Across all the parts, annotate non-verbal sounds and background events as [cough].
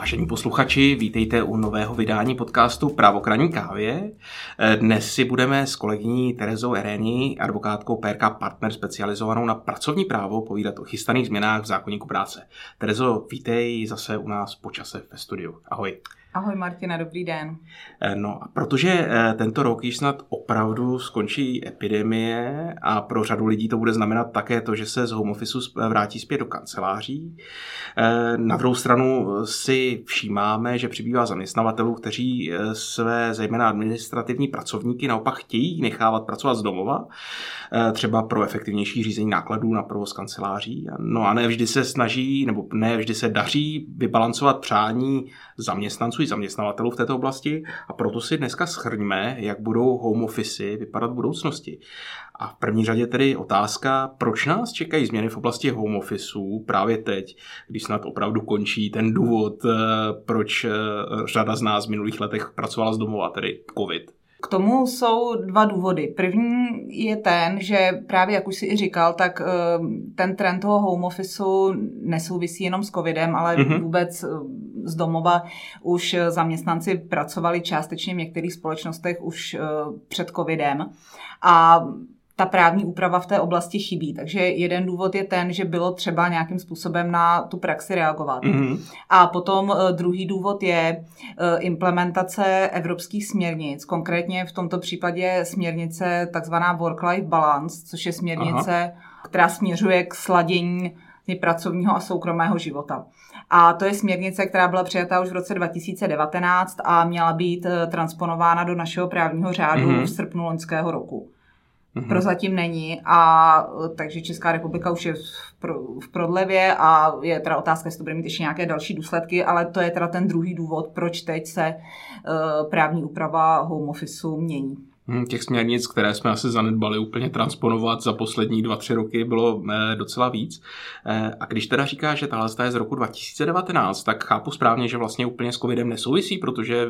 Vážení posluchači, vítejte u nového vydání podcastu Právokraní kávě. Dnes si budeme s kolegyní Terezou Eréni, advokátkou PRK Partner specializovanou na pracovní právo, povídat o chystaných změnách v zákonníku práce. Terezo, vítej zase u nás po čase ve studiu. Ahoj. Ahoj Martina, dobrý den. Eh, no protože eh, tento rok již snad opravdu skončí epidemie a pro řadu lidí to bude znamenat také to, že se z home office vrátí zpět do kanceláří. Eh, na druhou stranu si všímáme, že přibývá zaměstnavatelů, kteří své zejména administrativní pracovníky naopak chtějí nechávat pracovat z domova, třeba pro efektivnější řízení nákladů na provoz kanceláří. No a ne vždy se snaží, nebo ne vždy se daří vybalancovat přání zaměstnanců i zaměstnavatelů v této oblasti a proto si dneska schrňme, jak budou home office vypadat v budoucnosti. A v první řadě tedy otázka, proč nás čekají změny v oblasti home officeů právě teď, když snad opravdu končí ten důvod, eh, proč eh, řada z nás v minulých letech pracovala z domova, tedy COVID. K tomu jsou dva důvody. První je ten, že právě jak už si i říkal, tak eh, ten trend toho home officeu nesouvisí jenom s covidem, ale mm-hmm. vůbec eh, z domova už zaměstnanci pracovali částečně v některých společnostech už eh, před covidem. A ta právní úprava v té oblasti chybí. Takže jeden důvod je ten, že bylo třeba nějakým způsobem na tu praxi reagovat. Mm-hmm. A potom eh, druhý důvod je eh, implementace evropských směrnic, konkrétně v tomto případě směrnice takzvaná work-life balance, což je směrnice, Aha. která směřuje k sladění pracovního a soukromého života. A to je směrnice, která byla přijata už v roce 2019 a měla být eh, transponována do našeho právního řádu mm-hmm. v srpnu loňského roku mm-hmm. prozatím není a takže Česká republika už je v, pro, v prodlevě a je teda otázka, jestli to bude mít ještě nějaké další důsledky, ale to je teda ten druhý důvod, proč teď se uh, právní úprava home officeu mění. Hm, těch směrnic, které jsme asi zanedbali úplně transponovat za poslední dva, tři roky, bylo eh, docela víc. Eh, a když teda říká, že tahle je z roku 2019, tak chápu správně, že vlastně úplně s covidem nesouvisí, protože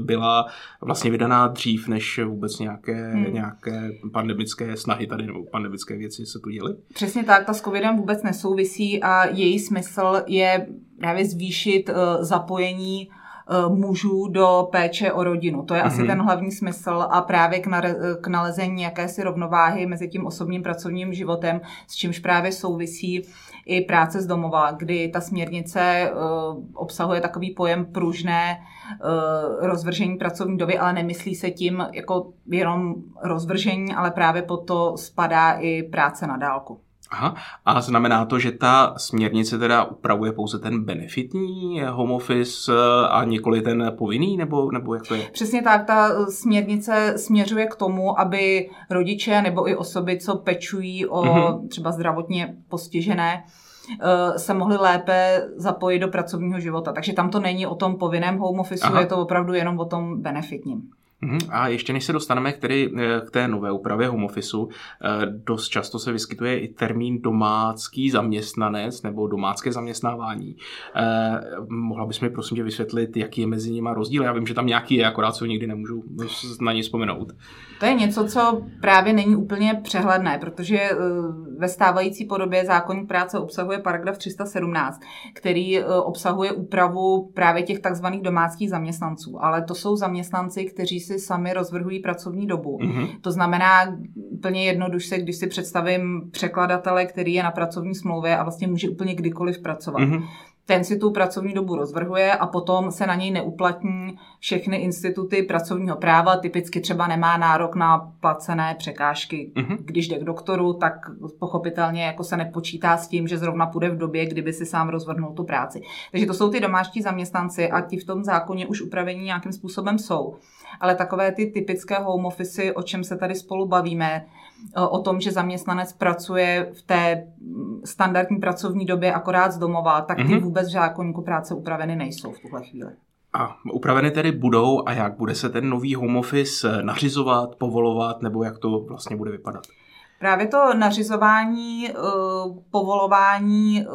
byla vlastně vydaná dřív, než vůbec nějaké, hmm. nějaké pandemické snahy tady nebo pandemické věci se tu děly. Přesně tak, ta s covidem vůbec nesouvisí a její smysl je právě zvýšit zapojení Eh, mužů do péče o rodinu. To je mm-hmm. asi mhm. ten hlavní smysl a právě k, nare- k nalezení jakési rovnováhy mezi tím osobním pracovním životem, s čímž právě souvisí i práce z domova, kdy ta směrnice uh, obsahuje takový pojem pružné uh, rozvržení pracovní doby, ale nemyslí se tím jako jenom rozvržení, ale právě pod to spadá i práce na dálku. Aha. A znamená to, že ta směrnice teda upravuje pouze ten benefitní home office eh, a nikoli ten povinný, nebo, nebo jak to je? Přesně tak, ta směrnice směřuje k tomu, aby rodiče nebo i osoby, co pečují o mm-hmm. třeba zdravotně postižené, eh, se mohli lépe zapojit do pracovního života. Takže tam to není o tom povinném home office, Aha. je to opravdu jenom o tom benefitním. Mhm. A ještě než se dostaneme k, tedy, eh, k té nové úpravě home office, eh, dost často se vyskytuje i termín domácký zaměstnanec nebo domácké zaměstnávání. Eh, mohla bys mi prosím tě vysvětlit, jaký je mezi nimi rozdíl? Já vím, že tam nějaký je, akorát se nikdy nemůžu na ní vzpomenout. To je něco, co právě není úplně přehledné, protože ve stávající podobě zákonník práce obsahuje paragraf 317, který obsahuje úpravu právě těch takzvaných domácích zaměstnanců. Ale to jsou zaměstnanci, kteří si sami rozvrhují pracovní dobu. Mm-hmm. To znamená úplně jednoduše, když si představím překladatele, který je na pracovní smlouvě a vlastně může úplně kdykoliv pracovat. Mm-hmm ten si tu pracovní dobu rozvrhuje a potom se na něj neuplatní všechny instituty pracovního práva. Typicky třeba nemá nárok na placené překážky. Mm-hmm. Když jde k doktoru, tak pochopitelně jako se nepočítá s tím, že zrovna půjde v době, kdyby si sám rozvrhnul tu práci. Takže to jsou ty domácí zaměstnanci a ti v tom zákoně už upravení nějakým způsobem jsou. Ale takové ty typické home office, o čem se tady spolu bavíme, o tom, že zaměstnanec pracuje v té standardní pracovní době akorát z domova, tak ty mm-hmm. vůbec v zákonníku práce upraveny nejsou v tuhle chvíli. A upraveny tedy budou a jak bude se ten nový home office nařizovat, povolovat nebo jak to vlastně bude vypadat? Právě to nařizování, eh, povolování, eh,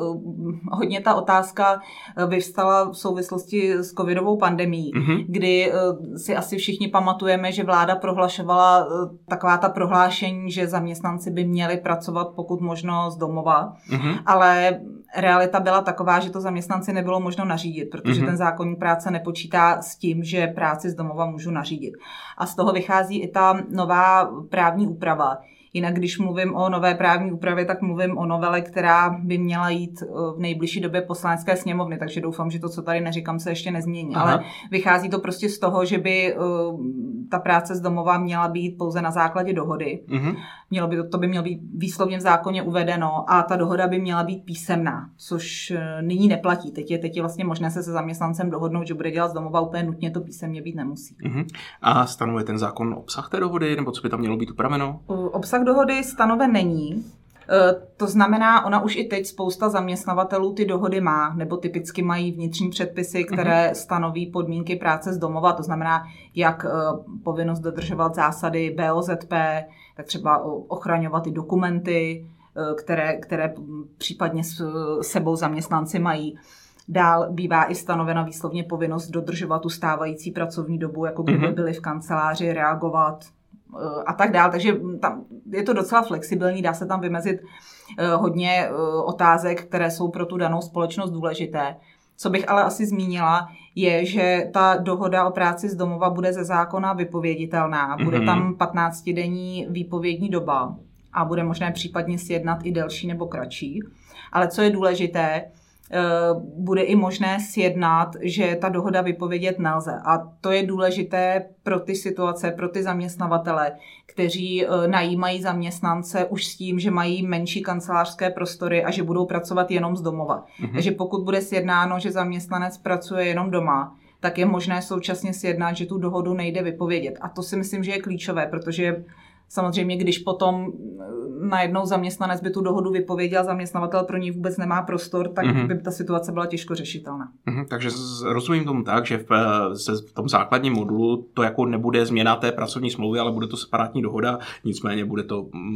hodně ta otázka eh, vyvstala v souvislosti s covidovou pandemí, mm-hmm. kdy si asi všichni pamatujeme, že vláda prohlašovala taková ta prohlášení, že zaměstnanci by měli pracovat pokud možno z domova, mm-hmm. ale realita byla taková, že to zaměstnanci nebylo možno nařídit, protože mm-hmm. ten zákonník práce nepočítá s tím, že práci z domova můžu nařídit. A z toho vychází i ta nová právní úprava. Jinak, když mluvím o nové právní úpravě, tak mluvím o novele, která by měla jít eh, v nejbližší době poslanecké sněmovny, takže doufám, že to, co tady neříkám, se ještě nezmění. Aha. Ale vychází to prostě z toho, že by uh, ta práce z domova měla být pouze na základě dohody. Uh-huh. Mělo by to, to by mělo být výslovně v zákoně uvedeno a ta dohoda by měla být písemná, což uh, nyní neplatí. Teď je, teď je vlastně možné se se zaměstnancem dohodnout, že bude dělat z domova, úplně nutně to písemně být nemusí. Uh-huh. A stanovuje ten zákon obsah té dohody, nebo co by tam mělo být upraveno? Uh, obsah dohody stanoven není. E, to znamená, ona už i teď spousta zaměstnavatelů ty dohody má, nebo typicky mají vnitřní předpisy, které uh-huh. stanoví podmínky práce z domova, to znamená, jak e, povinnost dodržovat zásady BOZP, tak třeba ochraňovat ty dokumenty, e, které, které případně s sebou zaměstnanci mají. Dál bývá i stanovena výslovně povinnost dodržovat tu stávající pracovní dobu, jako kdyby uh-huh. byli v kanceláři, reagovat a tak dál. Takže tam je to docela flexibilní, dá se tam vymezit eh, hodně eh, otázek, které jsou pro tu danou společnost důležité. Co bych ale asi zmínila, je, že ta dohoda o práci z domova bude ze zákona vypověditelná. Bude mm-hmm. tam 15-denní výpovědní doba a bude možné případně sjednat i delší nebo kratší. Ale co je důležité, Eh, bude i možné sjednat, že ta dohoda vypovědět nelze. A to je důležité pro ty situace, pro ty zaměstnavatele, kteří eh, najímají zaměstnance už s tím, že mají menší kancelářské prostory a že budou pracovat jenom z domova. Mm-hmm. Takže pokud bude sjednáno, že zaměstnanec pracuje jenom doma, tak je možné současně sjednat, že tu dohodu nejde vypovědět. A to si myslím, že je klíčové, protože Samozřejmě, když potom eh, najednou zaměstnanec by tu dohodu vypověděl, zaměstnavatel pro ní vůbec nemá prostor, tak mm-hmm. by ta situace byla těžko řešitelná. Mm-hmm, takže rozumím tomu tak, že v, eh, se, v tom základním modulu to jako nebude změna té pracovní smlouvy, ale bude to separátní dohoda, nicméně bude to mm,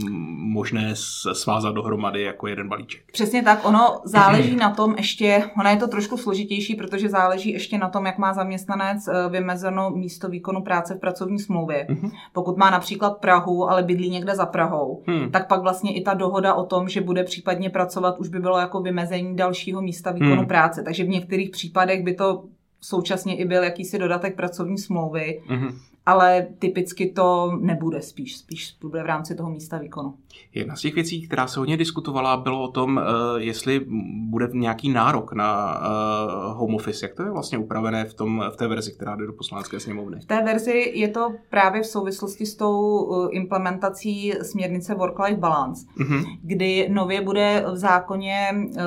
možné svázat dohromady jako jeden balíček. Přesně tak, ono záleží na tom ještě, ono je to trošku složitější, protože záleží ještě na tom, jak má zaměstnanec eh, vymezeno místo výkonu práce v pracovní smlouvě. Mm-hmm. Pokud má například Prahu ale bydlí někde za Prahou, hmm. tak pak vlastně i ta dohoda o tom, že bude případně pracovat, už by bylo jako vymezení dalšího místa výkonu hmm. práce. Takže v některých případech by to současně i byl jakýsi dodatek pracovní smlouvy, mm-hmm ale typicky to nebude spíš, spíš bude v rámci toho místa výkonu. Jedna z těch věcí, která se hodně diskutovala, bylo o tom, eh, jestli bude nějaký nárok na eh, home office. Jak to je vlastně upravené v, tom, v té verzi, která jde do poslanecké sněmovny? V té verzi je to právě v souvislosti s tou eh, implementací směrnice Work-Life Balance, mm-hmm. kdy nově bude v zákoně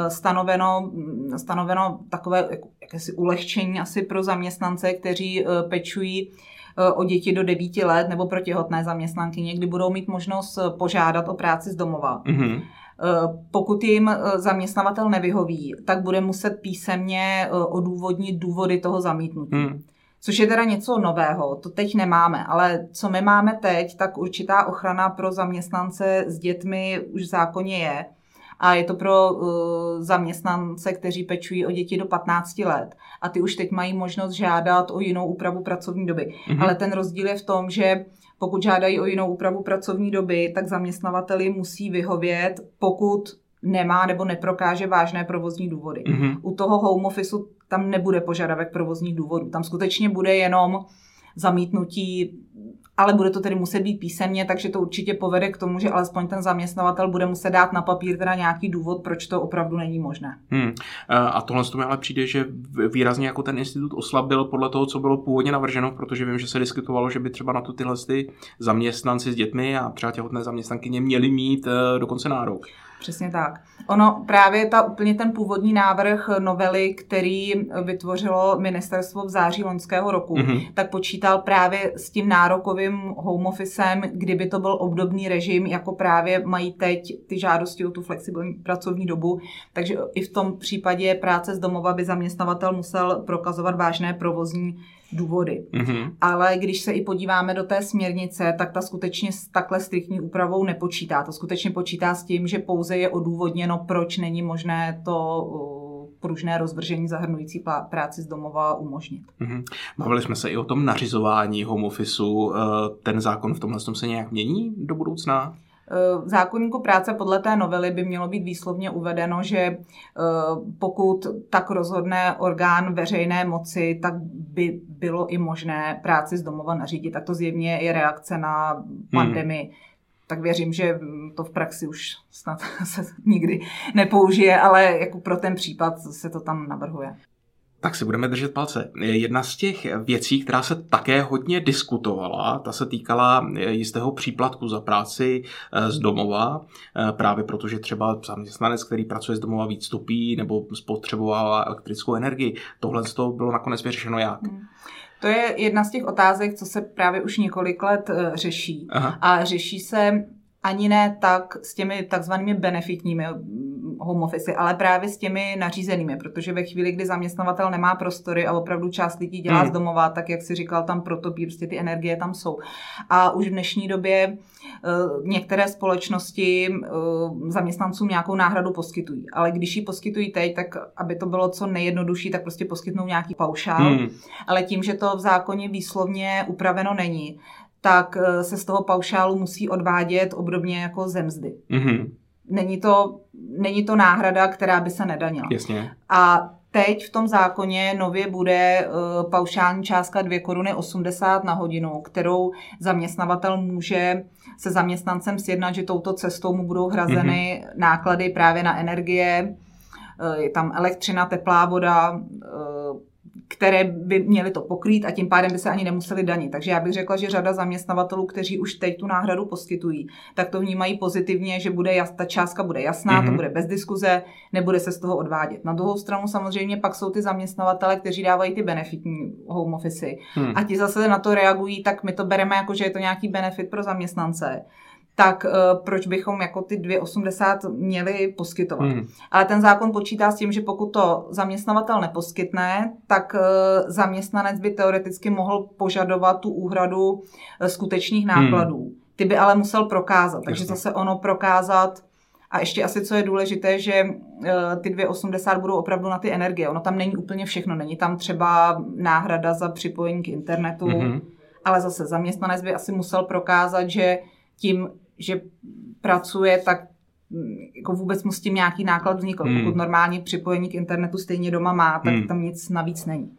stanoveno, stanoveno takové jakési ulehčení asi pro zaměstnance, kteří pečují o děti do 9 let nebo pro těhotné zaměstnanky někdy budou mít možnost eh, požádat o práci z domova. Mm-hmm. Pokud jim zaměstnavatel nevyhoví, tak bude muset písemně odůvodnit důvody toho zamítnutí. Mm. Což je teda něco nového, to teď nemáme, ale co my máme teď, tak určitá ochrana pro zaměstnance s dětmi už v zákoně je a je to pro uh, zaměstnance, kteří pečují o děti do 15 let a ty už teď mají možnost žádat o jinou úpravu pracovní doby. Mm-hmm. Ale ten rozdíl je v tom, že pokud žádají o jinou úpravu pracovní doby, tak zaměstnavateli musí vyhovět, pokud nemá nebo neprokáže vážné provozní důvody. Mm-hmm. U toho home office tam nebude požadavek provozních důvodů. Tam skutečně bude jenom zamítnutí ale bude to tedy muset být písemně, takže to určitě povede k tomu, že alespoň ten zaměstnavatel bude muset dát na papír teda nějaký důvod, proč to opravdu není možné. Hmm. A tohle to mi ale přijde, že výrazně jako ten institut oslabil podle toho, co bylo původně navrženo, protože vím, že se diskutovalo, že by třeba na to tyhle ty zaměstnanci s dětmi a třeba těhotné zaměstnankyně měli mít eh, dokonce nárok. Přesně tak. Ono právě ta úplně ten původní návrh novely, který vytvořilo ministerstvo v září loňského roku, mm-hmm. tak počítal právě s tím nárokovým home officem, kdyby to byl obdobný režim, jako právě mají teď ty žádosti o tu flexibilní pracovní dobu. Takže i v tom případě práce z domova by zaměstnavatel musel prokazovat vážné provozní důvody. Mm-hmm. Ale když se i podíváme do té směrnice, tak ta skutečně s takhle striktní úpravou nepočítá. To skutečně počítá s tím, že pouze je odůvodněno, proč není možné to pružné rozvržení zahrnující práci z domova umožnit. Mm-hmm. Bavili jsme se i o tom nařizování home officeu. Eh, ten zákon v tomhle se nějak mění do budoucna? V zákonníku práce podle té novely by mělo být výslovně uvedeno, že eh, pokud tak rozhodne orgán veřejné moci, tak by bylo i možné práci z domova nařídit. Tak to zjevně je reakce na hmm. pandemii. Hmm tak věřím, že to v praxi už snad [laughs] se nikdy nepoužije, ale jako pro ten případ se to tam navrhuje. Tak si budeme držet palce. Jedna z těch věcí, která se také hodně diskutovala, ta se týkala jistého příplatku za práci eh, z domova, eh, právě protože třeba zaměstnanec, který pracuje z domova víc topí nebo spotřebovává elektrickou energii. Tohle z toho bylo nakonec vyřešeno jak? Hmm. To je jedna z těch otázek, co se právě už několik let eh, řeší. Aha. A řeší se ani ne tak s těmi takzvanými benefitními home office, ale právě s těmi nařízenými, protože ve chvíli, kdy zaměstnavatel nemá prostory a opravdu část lidí dělá hmm. z domova, tak jak si říkal, tam protopí, prostě ty energie tam jsou. A už v dnešní době uh, některé společnosti uh, zaměstnancům nějakou náhradu poskytují. Ale když ji poskytují teď, tak aby to bylo co nejjednodušší, tak prostě poskytnou nějaký paušál. Hmm. Ale tím, že to v zákoně výslovně upraveno není, tak eh, se z toho paušálu musí odvádět obdobně jako ze mzdy. Mm-hmm. Není, to, není to náhrada, která by se nedanila. Jasně. A teď v tom zákoně nově bude uh, paušální částka 2 koruny 80 na hodinu, kterou zaměstnavatel může se zaměstnancem sjednat, že touto cestou mu budou hrazeny mm-hmm. náklady právě na energie, uh, je tam elektřina, teplá voda, uh, které by měly to pokrýt a tím pádem by se ani nemuseli danit. Takže já bych řekla, že řada zaměstnavatelů, kteří už teď tu náhradu poskytují, tak to vnímají pozitivně, že bude jas, ta částka bude jasná, mm-hmm. to mhm. bude bez diskuze, nebude se z toho odvádět. Na druhou stranu samozřejmě pak jsou ty zaměstnavatele, kteří dávají ty benefitní home office mm. a ti zase na to reagují, tak my to bereme jako, že je to nějaký benefit pro zaměstnance tak uh, proč bychom jako ty 2,80 měli poskytovat. Hmm. Ale ten zákon počítá s tím, že pokud to zaměstnavatel neposkytne, tak uh, zaměstnanec by teoreticky mohl požadovat tu úhradu uh, skutečných hmm. nákladů. Hmm. Ty by ale musel prokázat, takže Jasně. zase ono prokázat a ještě asi, co je důležité, že ty 2,80 budou opravdu na ty energie. Ono tam není úplně všechno. Není tam třeba náhrada za připojení k internetu, mm-hmm. ale zase zaměstnanec by asi musel prokázat, že tím že pracuje, tak mm, jako vůbec mu s tím nějaký náklad vznikl. Hmm. Pokud normálně připojení k internetu stejně doma má, tak hmm. tam nic navíc není.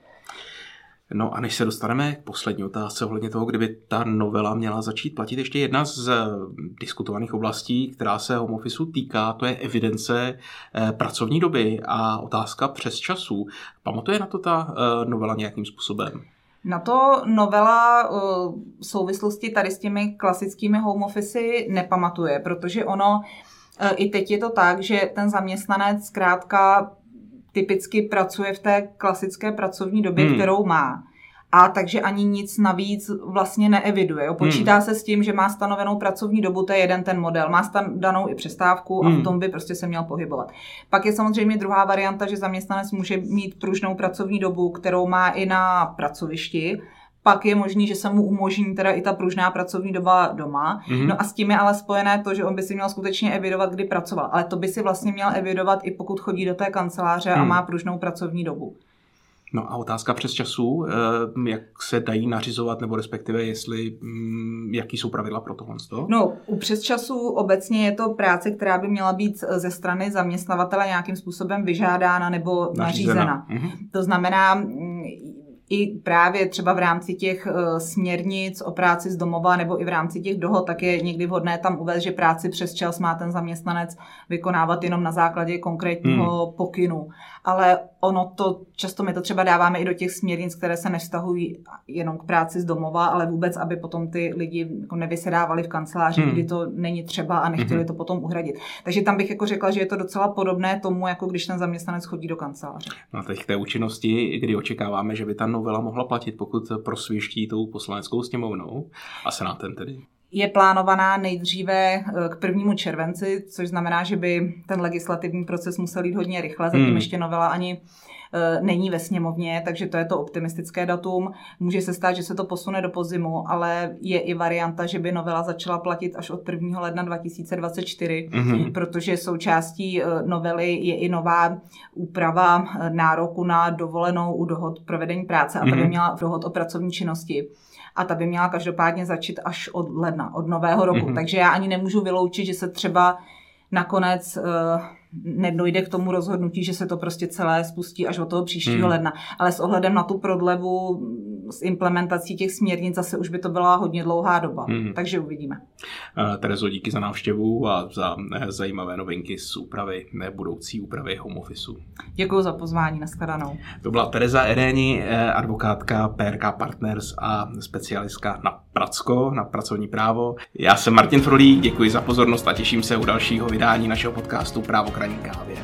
No a než se dostaneme k poslední otázce ohledně toho, kdyby ta novela měla začít platit, ještě jedna z diskutovaných oblastí, která se home officeu týká, to je evidence eh, pracovní doby a otázka přes časů. Pamatuje na to ta eh, novela nějakým způsobem? Na to novela eh, v souvislosti tady s těmi klasickými home office nepamatuje, protože ono eh, i teď je to tak, že ten zaměstnanec zkrátka typicky pracuje v té klasické pracovní době, hmm. kterou má a takže ani nic navíc vlastně neeviduje. Jo. Počítá hmm. se s tím, že má stanovenou pracovní dobu, to je jeden ten model, má stan- danou i přestávku a hmm. v tom by prostě se měl pohybovat. Pak je samozřejmě druhá varianta, že zaměstnanec může mít pružnou pracovní dobu, kterou má i na pracovišti, pak je možný, že se mu umožní teda i ta pružná pracovní doba doma. Mm-hmm. No a s tím je ale spojené to, že on by si měl skutečně evidovat, kdy pracoval. Ale to by si vlastně měl evidovat i pokud chodí do té kanceláře mm. a hmm. má pružnou pracovní dobu. No a otázka přes času, eh, jak se dají nařizovat, nebo respektive jestli, mm, jaký jsou pravidla pro tohle? No, u přes času obecně je to práce, která by měla být ze strany zaměstnavatele nějakým způsobem vyžádána nebo nařízena. nařízena. Mhm. To znamená, mm, i právě třeba v rámci těch uh, směrnic o práci z domova nebo i v rámci těch dohod, tak je někdy vhodné tam uvést, že práci přes čas má ten zaměstnanec vykonávat jenom na základě konkrétního hmm. pokynu. Ale ono to, často my to třeba dáváme i do těch směrnic, které se nevztahují jenom k práci z domova, ale vůbec, aby potom ty lidi jako nevysedávali v kanceláři, hmm. kdy to není třeba a nechtěli hmm. to potom uhradit. Takže tam bych jako řekla, že je to docela podobné tomu, jako když ten zaměstnanec chodí do kanceláře. No a teď k té účinnosti, kdy očekáváme, že by ta novela mohla platit, pokud prosvěští tou poslaneckou sněmovnou a senátem tedy? Je plánovaná nejdříve eh, k prvnímu červenci, což znamená, že by ten legislativní proces musel jít hodně rychle, zatím hmm. ještě novela ani Eh, není ve sněmovně, takže to je to optimistické datum. Může se stát, že se to posune do podzimu, ale je i varianta, že by novela začala platit až od 1. ledna 2024, mm-hmm. protože součástí eh, novely je i nová úprava nároku na dovolenou u dohod provedení práce a mm-hmm. tady měla dohod o pracovní činnosti. A ta by měla každopádně začít až od ledna, od nového roku. Mm-hmm. Takže já ani nemůžu vyloučit, že se třeba nakonec uh, nedojde k tomu rozhodnutí, že se to prostě celé spustí až od toho příštího hmm. ledna. Ale s ohledem na tu prodlevu s implementací těch směrnic zase už by to byla hodně dlouhá doba. Hmm. Takže uvidíme. Terezo, díky za návštěvu a za uh, zajímavé novinky z úpravy, ne budoucí úpravy home office. Děkuji za pozvání, nashledanou. To byla Tereza Eréni, eh, advokátka PRK Partners a specialistka na Pracko, na pracovní právo. Já jsem Martin Frolík, děkuji za pozornost a těším se u dalšího vydání našeho podcastu Právo k kávě.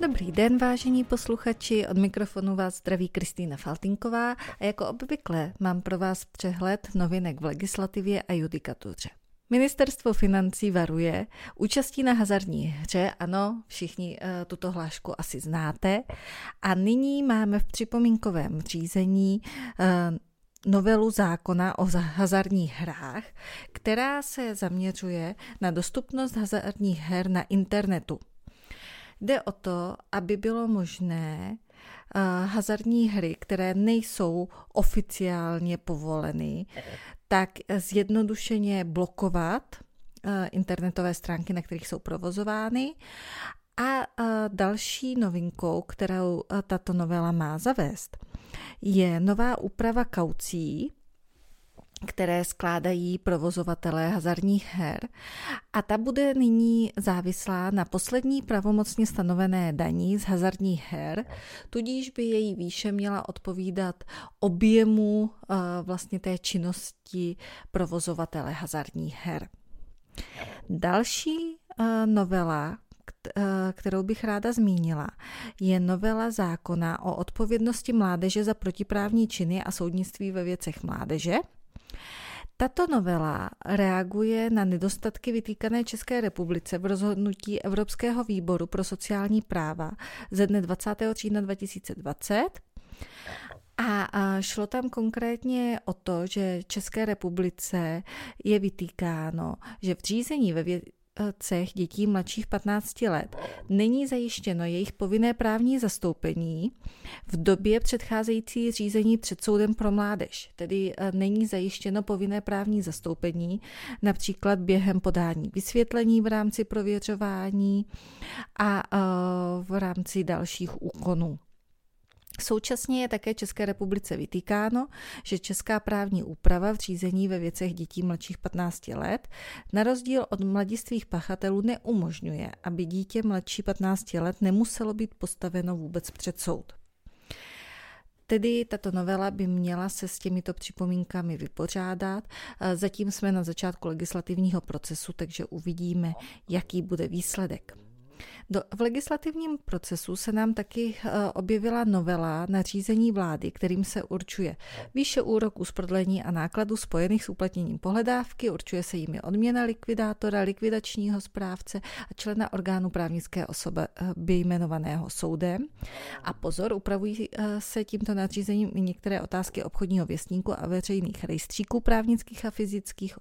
Dobrý den, vážení posluchači, od mikrofonu vás zdraví Kristýna Faltinková a jako obvykle mám pro vás přehled novinek v legislativě a judikatuře. Ministerstvo financí varuje účastí na hazardní hře, ano, všichni uh, tuto hlášku asi znáte. A nyní máme v připomínkovém řízení uh, novelu zákona o hazardních hrách, která se zaměřuje na dostupnost hazardních her na internetu. Jde o to, aby bylo možné uh, hazardní hry, které nejsou oficiálně povoleny, tak zjednodušeně blokovat uh, internetové stránky, na kterých jsou provozovány. A uh, další novinkou, kterou tato novela má zavést, je nová úprava kaucí, které skládají provozovatelé hazardních her a ta bude nyní závislá na poslední pravomocně stanovené daní z hazardních her, tudíž by její výše měla odpovídat objemu uh, vlastně té činnosti provozovatele hazardních her. Další uh, novela, Eh, kterou bych ráda zmínila, je novela zákona o odpovědnosti mládeže za protiprávní činy a soudnictví ve věcech mládeže. Tato novela reaguje na nedostatky vytýkané České republice v rozhodnutí Evropského výboru pro sociální práva ze dne 20. října 2020 a šlo tam konkrétně o to, že České republice je vytýkáno, že v řízení ve, vě- cech dětí mladších 15 let není zajištěno jejich povinné právní zastoupení v době předcházející řízení před soudem pro mládež. Tedy eh, není zajištěno povinné právní zastoupení například během podání vysvětlení v rámci prověřování a eh, v rámci dalších úkonů. Současně je také České republice vytýkáno, že česká právní úprava v řízení ve věcech dětí mladších 15 let na rozdíl od mladistvých pachatelů neumožňuje, aby dítě mladší 15 let nemuselo být postaveno vůbec před soud. Tedy tato novela by měla se s těmito připomínkami vypořádat. Zatím jsme na začátku legislativního procesu, takže uvidíme, jaký bude výsledek. Do, v legislativním procesu se nám taky uh, objevila novela nařízení vlády, kterým se určuje výše úroku z prodlení a nákladů spojených s uplatněním pohledávky, určuje se jimi odměna likvidátora, likvidačního správce a člena orgánu právnické osoby by jmenovaného soudem. A pozor, upravují uh, se tímto nařízením i některé otázky obchodního věstníku a veřejných rejstříků právnických a fyzických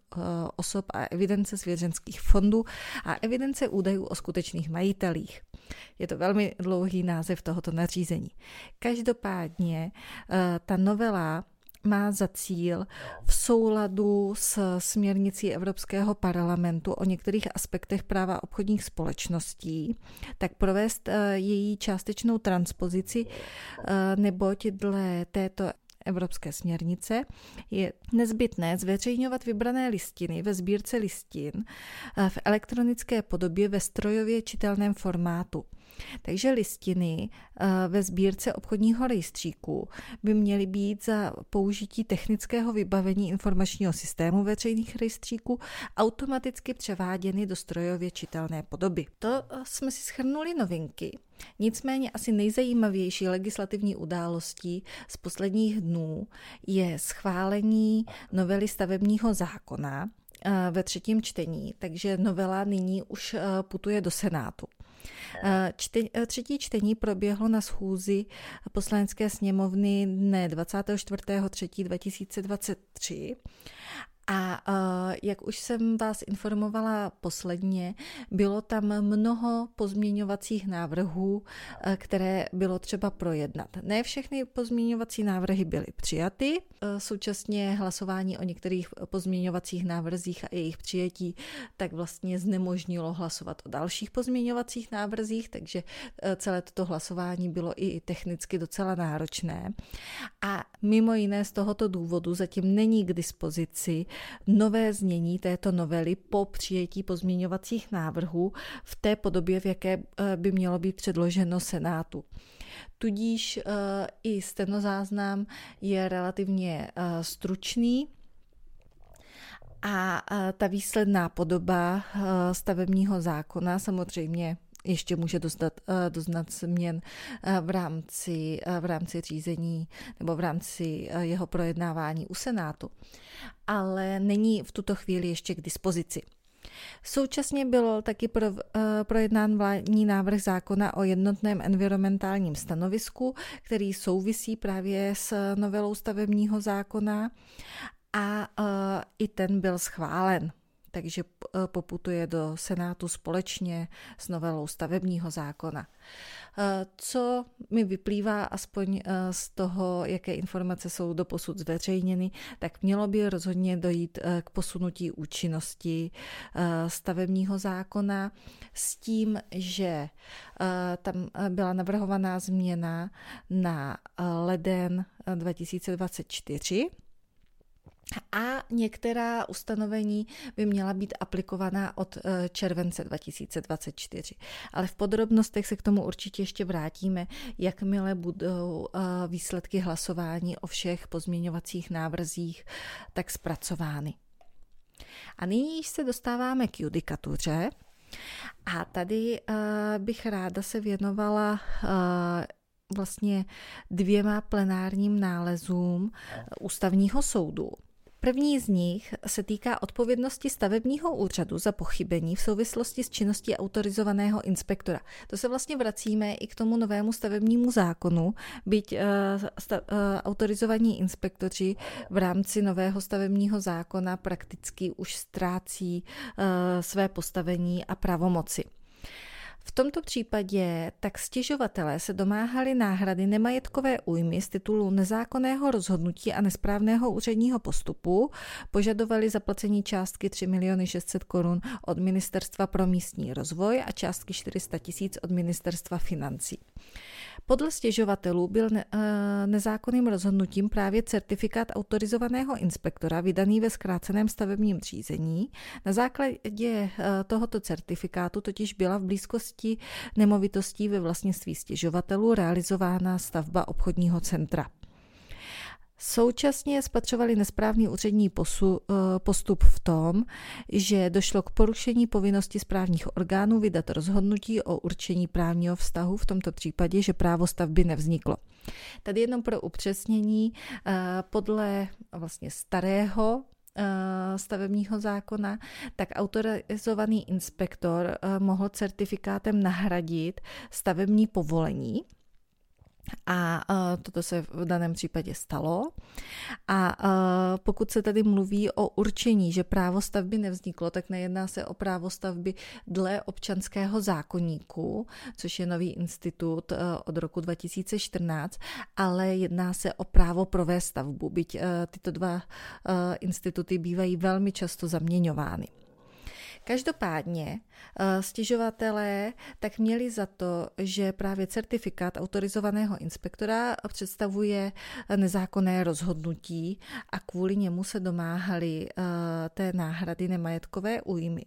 osob a evidence svěřenských fondů a evidence údajů o skutečných majitelích majitelích. Je to velmi dlouhý název tohoto nařízení. Každopádně eh, ta novela má za cíl v souladu s směrnicí Evropského parlamentu o některých aspektech práva obchodních společností, tak provést eh, její částečnou transpozici, eh, neboť dle této Evropské směrnice, je nezbytné zveřejňovat vybrané listiny ve sbírce listin eh, v elektronické podobě ve strojově čitelném formátu. Takže listiny eh, ve sbírce obchodního rejstříku by měly být za použití technického vybavení informačního systému veřejných rejstříků automaticky převáděny do strojově čitelné podoby. To eh, jsme si schrnuli novinky. Nicméně asi nejzajímavější legislativní událostí z posledních dnů je schválení novely stavebního zákona eh, ve třetím čtení, takže novela nyní už putuje do Senátu. Čte, třetí čtení proběhlo na schůzi poslanecké sněmovny dne 24.3.2023 A uh, jak už jsem vás informovala posledně, bylo tam mnoho pozměňovacích návrhů, uh, které bylo třeba projednat. Ne všechny pozměňovací návrhy byly přijaty. Uh, současně hlasování o některých pozměňovacích návrzích a jejich přijetí tak vlastně znemožnilo hlasovat o dalších pozměňovacích návrzích, takže celé toto hlasování bylo i technicky docela náročné. A mimo jiné z tohoto důvodu zatím není k dispozici nové znění této novely po přijetí pozměňovacích návrhů v té podobě, v jaké eh, by mělo být předloženo Senátu. Tudíž eh, i stenozáznam je relativně eh, stručný, a ta výsledná podoba stavebního zákona samozřejmě ještě může dostat, eh, doznat změn eh, v rámci, eh, v rámci řízení nebo v rámci jeho projednávání u Senátu, ale není v tuto chvíli ještě k dispozici. Současně byl taky pro, projednán vládní návrh zákona o jednotném environmentálním stanovisku, který souvisí právě s novelou stavebního zákona a i ten byl schválen takže eh, poputuje do Senátu společně s novelou stavebního zákona. Eh, co mi vyplývá aspoň eh, z toho, jaké informace jsou do posud zveřejněny, tak mělo by rozhodně dojít k posunutí účinnosti stavebního zákona s tím, že tam byla navrhovaná změna na leden 2024 a některá ustanovení by měla být aplikovaná od eh, července 2024. Ale v podrobnostech se k tomu určitě ještě vrátíme, jakmile budou eh, výsledky hlasování o všech pozměňovacích návrzích tak zpracovány. A nyní se dostáváme k judikatuře. A tady uh, bych ráda se věnovala vlastně dvěma plenárním nálezům ústavního soudu. První z nich se týká odpovědnosti stavebního úřadu za pochybení v souvislosti s činností autorizovaného inspektora. To se vlastně vracíme i k tomu novému stavebnímu zákonu, byť uh, sta, uh, autorizovaní inspektoři v rámci nového stavebního zákona prakticky už ztrácí uh, své postavení a pravomoci. V tomto případě tak stěžovatelé se domáhali náhrady nemajetkové újmy z titulu nezákonného rozhodnutí a nesprávného úředního postupu, požadovali zaplacení částky 3 miliony 600 korun od Ministerstva pro místní rozvoj a částky 400 tisíc od Ministerstva financí. Podle stěžovatelů byl eh, nezákonným rozhodnutím právě certifikát autorizovaného inspektora vydaný ve zkráceném stavebním řízení. Na základě eh, tohoto certifikátu totiž byla v blízkosti nemovitostí ve vlastnictví stěžovatelů realizována stavba obchodního centra. Současně spatřovali nesprávný úřední posu, eh, postup v tom, že došlo k porušení povinnosti správních orgánů vydat rozhodnutí o určení právního vztahu, v tomto případě, že právo stavby nevzniklo. Tady jenom pro upřesnění, eh, podle vlastně starého stavebního zákona, tak autorizovaný inspektor mohl certifikátem nahradit stavební povolení, a uh, toto se v daném případě stalo. A uh, pokud se tady mluví o určení, že právo stavby nevzniklo, tak nejedná se o právo stavby dle občanského zákonníku, což je nový institut uh, od roku 2014, ale jedná se o právo provést stavbu, byť tyto dva instituty bývají velmi často zaměňovány. Každopádně eh, stěžovatelé tak měli za to, že právě certifikát autorizovaného inspektora představuje nezákonné rozhodnutí a kvůli němu se domáhali eh, té náhrady nemajetkové újmy.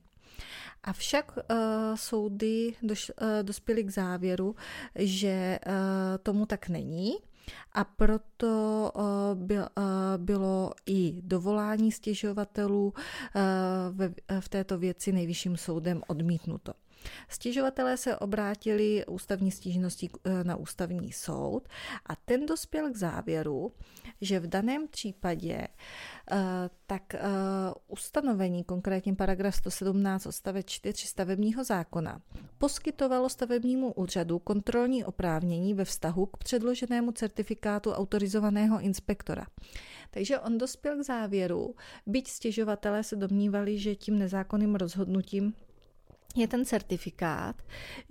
Avšak uh, soudy doš, uh, dospěly k závěru, že uh, tomu tak není a proto eh, eh, bylo i dovolání stěžovatelů eh, v této věci nejvyšším soudem odmítnuto. Stěžovatelé se obrátili ústavní stížností eh, na ústavní soud a ten dospěl k závěru, že v daném případě eh, tak eh, ustanovení, konkrétně paragraf 117 odstavec 4 stavebního zákona, poskytovalo stavebnímu úřadu kontrolní oprávnění ve vztahu k předloženému certifikátu autorizovaného inspektora. Takže on dospěl k závěru, byť stěžovatelé se domnívali, že tím nezákonným rozhodnutím je ten certifikát,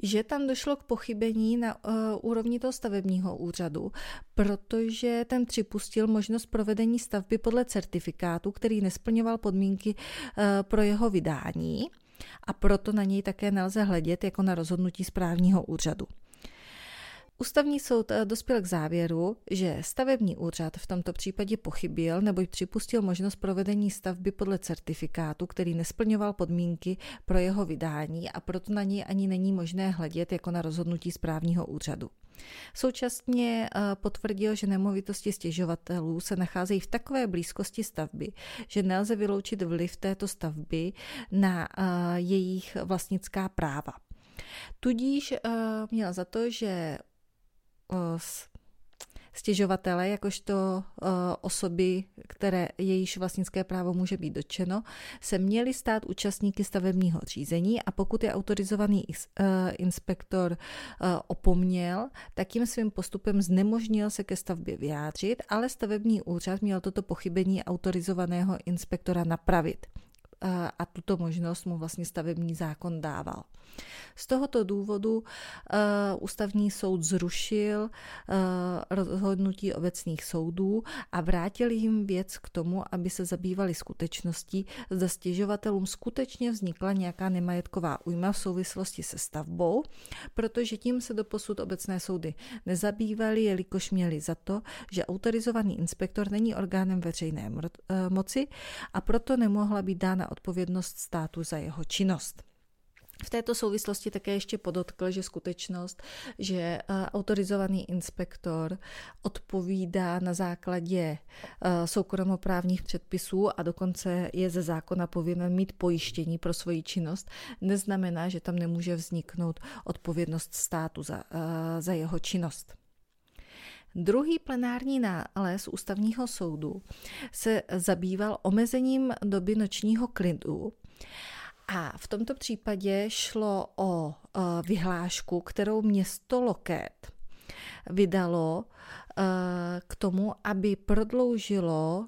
že tam došlo k pochybení na uh, úrovni toho stavebního úřadu, protože ten připustil možnost provedení stavby podle certifikátu, který nesplňoval podmínky uh, pro jeho vydání a proto na něj také nelze hledět jako na rozhodnutí správního úřadu. Ústavní soud eh, dospěl k závěru, že stavební úřad v tomto případě pochybil nebo připustil možnost provedení stavby podle certifikátu, který nesplňoval podmínky pro jeho vydání a proto na něj ani není možné hledět jako na rozhodnutí správního úřadu. Současně eh, potvrdil, že nemovitosti stěžovatelů se nacházejí v takové blízkosti stavby, že nelze vyloučit vliv této stavby na eh, jejich vlastnická práva. Tudíž měl za to, že stěžovatele, jakožto osoby, které jejíž vlastnické právo může být dotčeno, se měly stát účastníky stavebního řízení a pokud je autorizovaný inspektor opomněl, tak jim svým postupem znemožnil se ke stavbě vyjádřit, ale stavební úřad měl toto pochybení autorizovaného inspektora napravit a tuto možnost mu vlastně stavební zákon dával. Z tohoto důvodu uh, ústavní soud zrušil uh, rozhodnutí obecných soudů a vrátil jim věc k tomu, aby se zabývali skutečností, zda stěžovatelům skutečně vznikla nějaká nemajetková újma v souvislosti se stavbou, protože tím se doposud obecné soudy nezabývaly, jelikož měli za to, že autorizovaný inspektor není orgánem veřejné moci a proto nemohla být dána odpovědnost státu za jeho činnost. V této souvislosti také ještě podotkl, že skutečnost, že eh, autorizovaný inspektor odpovídá na základě eh, soukromoprávních předpisů a dokonce je ze zákona povinen mít pojištění pro svoji činnost, neznamená, že tam nemůže vzniknout odpovědnost státu za, eh, za jeho činnost. Druhý plenární nález ústavního soudu se zabýval omezením doby nočního klidu a v tomto případě šlo o vyhlášku, kterou město Loket vydalo k tomu, aby prodloužilo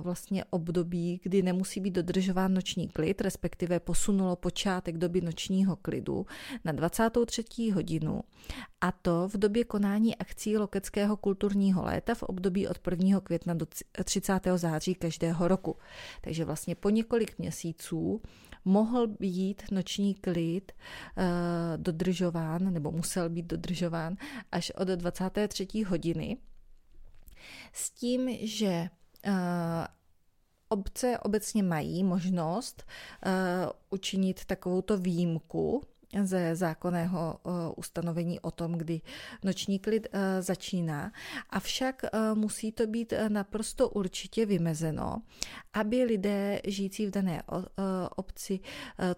vlastně období, kdy nemusí být dodržován noční klid, respektive posunulo počátek doby nočního klidu na 23. hodinu a to v době konání akcí Lokeckého kulturního léta v období od 1. května do 30. září každého roku. Takže vlastně po několik měsíců mohl být noční klid uh, dodržován, nebo musel být dodržován až od 23. hodiny, s tím, že obce obecně mají možnost uh, učinit takovouto výjimku ze zákonného eh, ustanovení o tom, kdy noční klid eh, začíná. Avšak eh, musí to být naprosto určitě vymezeno, aby lidé žijící v dané obci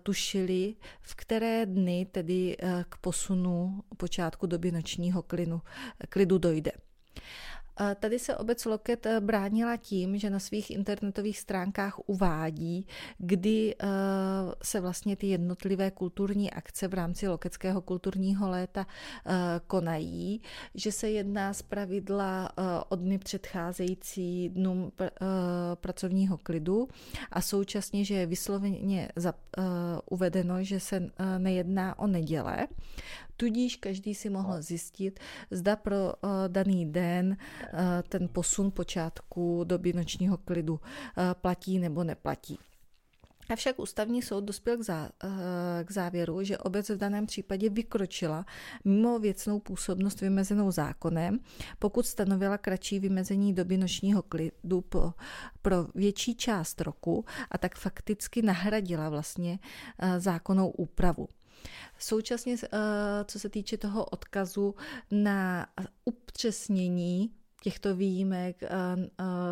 tušili, v které dny tedy k posunu počátku doby nočního klidu dojde. Tady se obec Loket eh, bránila tím, že na svých internetových stránkách uvádí, kdy eh, se vlastně ty jednotlivé kulturní akce v rámci Lokeckého kulturního léta eh, konají, že se jedná z pravidla o dny předcházející dnům pracovního klidu a současně, že je vysloveně uvedeno, že se nejedná o neděle. Tudíž každý si mohl zjistit, zda pro uh, daný den uh, ten posun počátku doby nočního klidu uh, platí nebo neplatí. Avšak ústavní soud dospěl k, zá, k závěru, že obec v daném případě vykročila mimo věcnou působnost vymezenou zákonem, pokud stanovila kratší vymezení doby nočního klidu pro, pro větší část roku a tak fakticky nahradila vlastně zákonnou úpravu. Současně, eh, co se týče toho odkazu na upřesnění těchto výjimek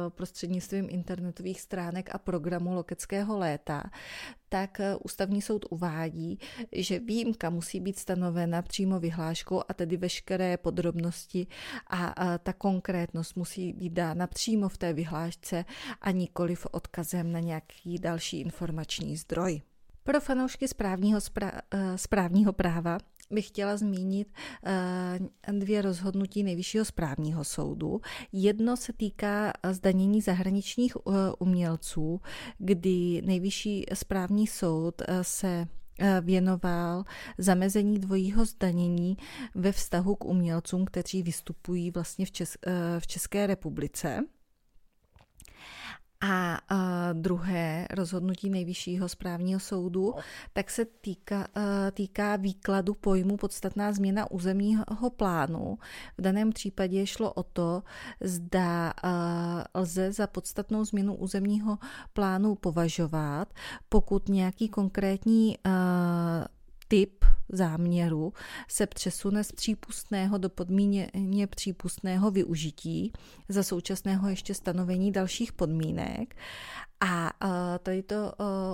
prostřednictvím internetových stránek a programu Lokeckého léta, tak ústavní soud uvádí, že výjimka musí být stanovena přímo vyhláškou a tedy veškeré podrobnosti a ta konkrétnost musí být dána přímo v té vyhlášce a nikoliv odkazem na nějaký další informační zdroj. Pro fanoušky správního, spra- správního práva bych chtěla zmínit eh, dvě rozhodnutí Nejvyššího správního soudu. Jedno se týká zdanění zahraničních eh, umělců, kdy Nejvyšší správní soud eh, se věnoval zamezení dvojího zdanění ve vztahu k umělcům, kteří vystupují vlastně v, v České republice. A uh, druhé rozhodnutí nejvyššího správního soudu, tak se týká, uh, týká výkladu pojmu podstatná změna územního plánu. V daném případě šlo o to, zda uh, lze za podstatnou změnu územního plánu považovat, pokud nějaký konkrétní uh, typ záměru se přesune z přípustného do podmíněně přípustného využití za současného ještě stanovení dalších podmínek. A tady to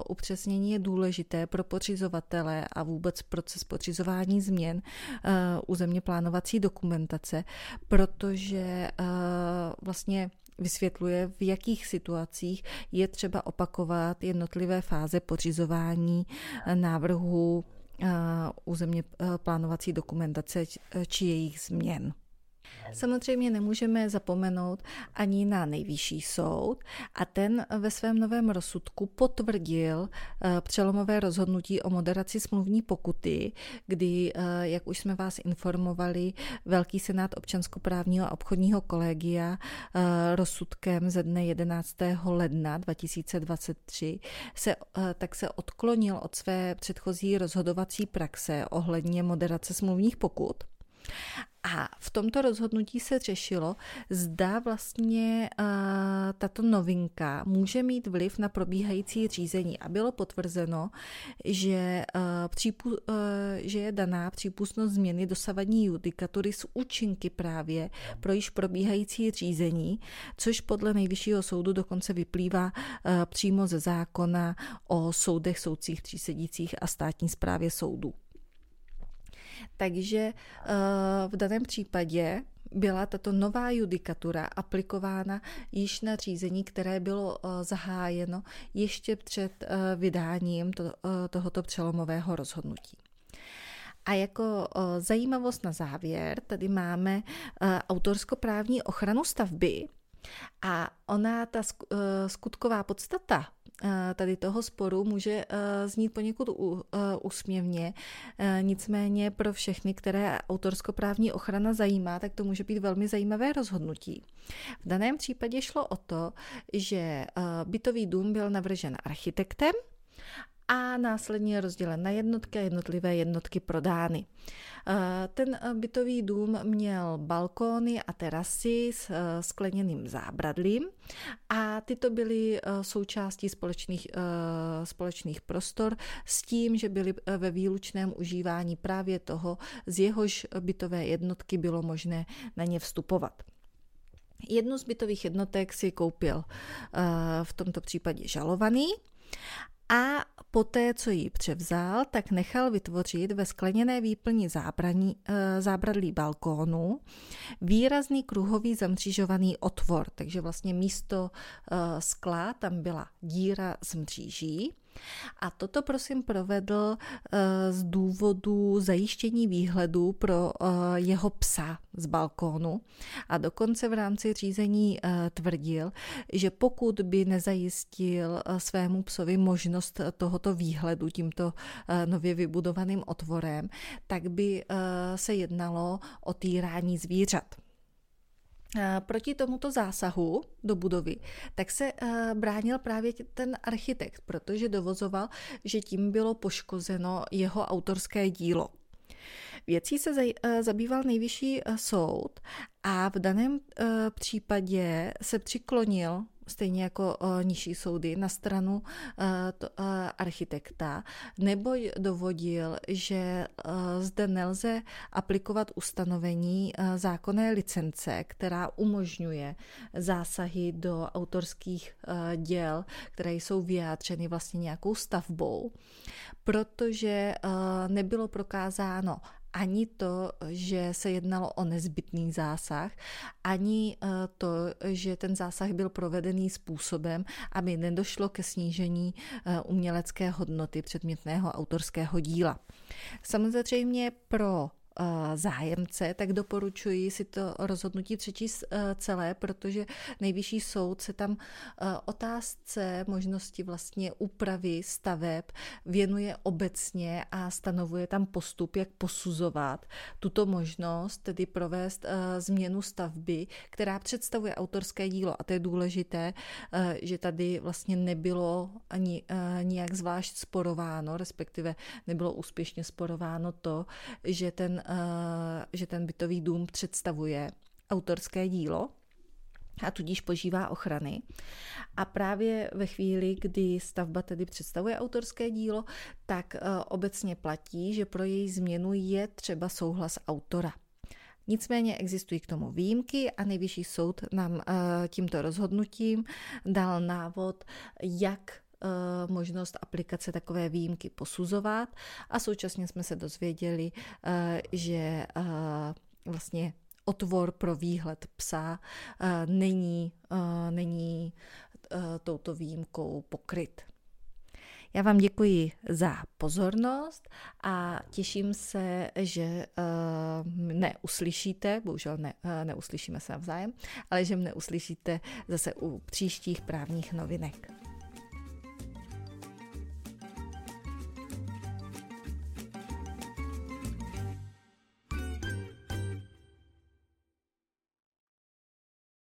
upřesnění je důležité pro pořizovatele a vůbec proces pořizování změn územně plánovací dokumentace, protože vlastně vysvětluje, v jakých situacích je třeba opakovat jednotlivé fáze pořizování návrhu územně plánovací dokumentace či jejich změn. Samozřejmě nemůžeme zapomenout ani na nejvyšší soud a ten ve svém novém rozsudku potvrdil eh, přelomové rozhodnutí o moderaci smluvní pokuty, kdy, eh, jak už jsme vás informovali, Velký senát občanskoprávního a obchodního kolegia eh, rozsudkem ze dne 11. ledna 2023 se, tak se odklonil od své předchozí rozhodovací praxe ohledně moderace smluvních pokut a v tomto rozhodnutí se řešilo, zda vlastně uh, tato novinka může mít vliv na probíhající řízení. A bylo potvrzeno, že, uh, přípu, uh, že je daná přípustnost změny dosavadní judikatury s účinky právě pro již probíhající řízení, což podle nejvyššího soudu dokonce vyplývá přímo ze zákona o soudech, soudcích, třísedících a státní správě soudů. Takže eh, v daném případě byla tato nová judikatura aplikována již na řízení, které bylo eh, zahájeno ještě před eh, vydáním to, tohoto přelomového rozhodnutí. A jako zajímavost na závěr, tady máme autorskoprávní ochranu stavby a ona, ta skutková podstata tady toho sporu může eh, znít poněkud úsměvně, eh, nicméně pro všechny, které autorskoprávní ochrana zajímá, tak to může být velmi zajímavé rozhodnutí. V daném případě šlo o to, že bytový dům byl navržen architektem a následně rozdělen na jednotky a jednotlivé jednotky prodány. Eh, ten eh, bytový dům měl balkóny a terasy s eh, skleněným zábradlím a tyto byly součástí společných, společných prostor s tím, že byly ve výlučném užívání právě toho, z jehož bytové jednotky bylo možné na ně vstupovat. Jednu z bytových jednotek si koupil v tomto případě žalovaný a poté, co ji převzal, tak nechal vytvořit ve skleněné výplni zábraní, eh, zábradlí balkónu výrazný kruhový zamřížovaný otvor, takže vlastně místo eh, skla tam byla díra z mříží a toto prosím provedl eh, z důvodu zajištění výhledu pro eh, jeho psa z balkónu a dokonce v rámci řízení eh, tvrdil, že pokud by nezajistil svému psovi možnost tohoto výhledu tímto nově vybudovaným otvorem, tak by se jednalo o týrání zvířat. Proti tomuto zásahu do budovy, tak se bránil právě ten architekt, protože dovozoval, že tím bylo poškozeno jeho autorské dílo. Věcí se zabýval nejvyšší soud A v daném uh, případě se přiklonil stejně jako uh, nižší soudy, na stranu uh, to, uh, architekta, nebo dovodil, že zde nelze aplikovat ustanovení zákonné licence, která umožňuje zásahy do autorských děl, které jsou vyjádřeny vlastně nějakou stavbou, protože nebylo prokázáno ani to, že se jednalo o nezbytný zásah, ani eh, to, že ten zásah byl provedený způsobem, aby nedošlo ke snížení eh, umělecké hodnoty předmětného autorského díla. Samozřejmě pro zájemce, tak doporučuji si to rozhodnutí přečíst eh, celé, protože nejvyšší soud se tam eh, otázce možnosti vlastně úpravy staveb věnuje obecně a stanovuje tam postup, jak posuzovat tuto možnost, tedy provést změnu stavby, která představuje autorské dílo. A to je důležité, že tady vlastně nebylo ani nijak zvlášť sporováno, respektive nebylo úspěšně sporováno to, že ten Eh, že ten bytový dům představuje autorské dílo, a tudíž požívá ochrany. A právě ve chvíli, kdy stavba tedy představuje autorské dílo, tak eh, obecně platí, že pro její změnu je třeba souhlas autora. Nicméně existují k tomu výjimky a nejvyšší soud nám eh, tímto rozhodnutím dal návod, jak možnost aplikace takové výjimky posuzovat a současně jsme se dozvěděli, eh, že eh, vlastně otvor pro výhled psa není, není touto výjimkou pokryt. Já vám děkuji za pozornost a těším se, že mne uslyšíte, bohužel ne, neuslyšíme se navzájem, ale že mne uslyšíte zase u příštích právních novinek.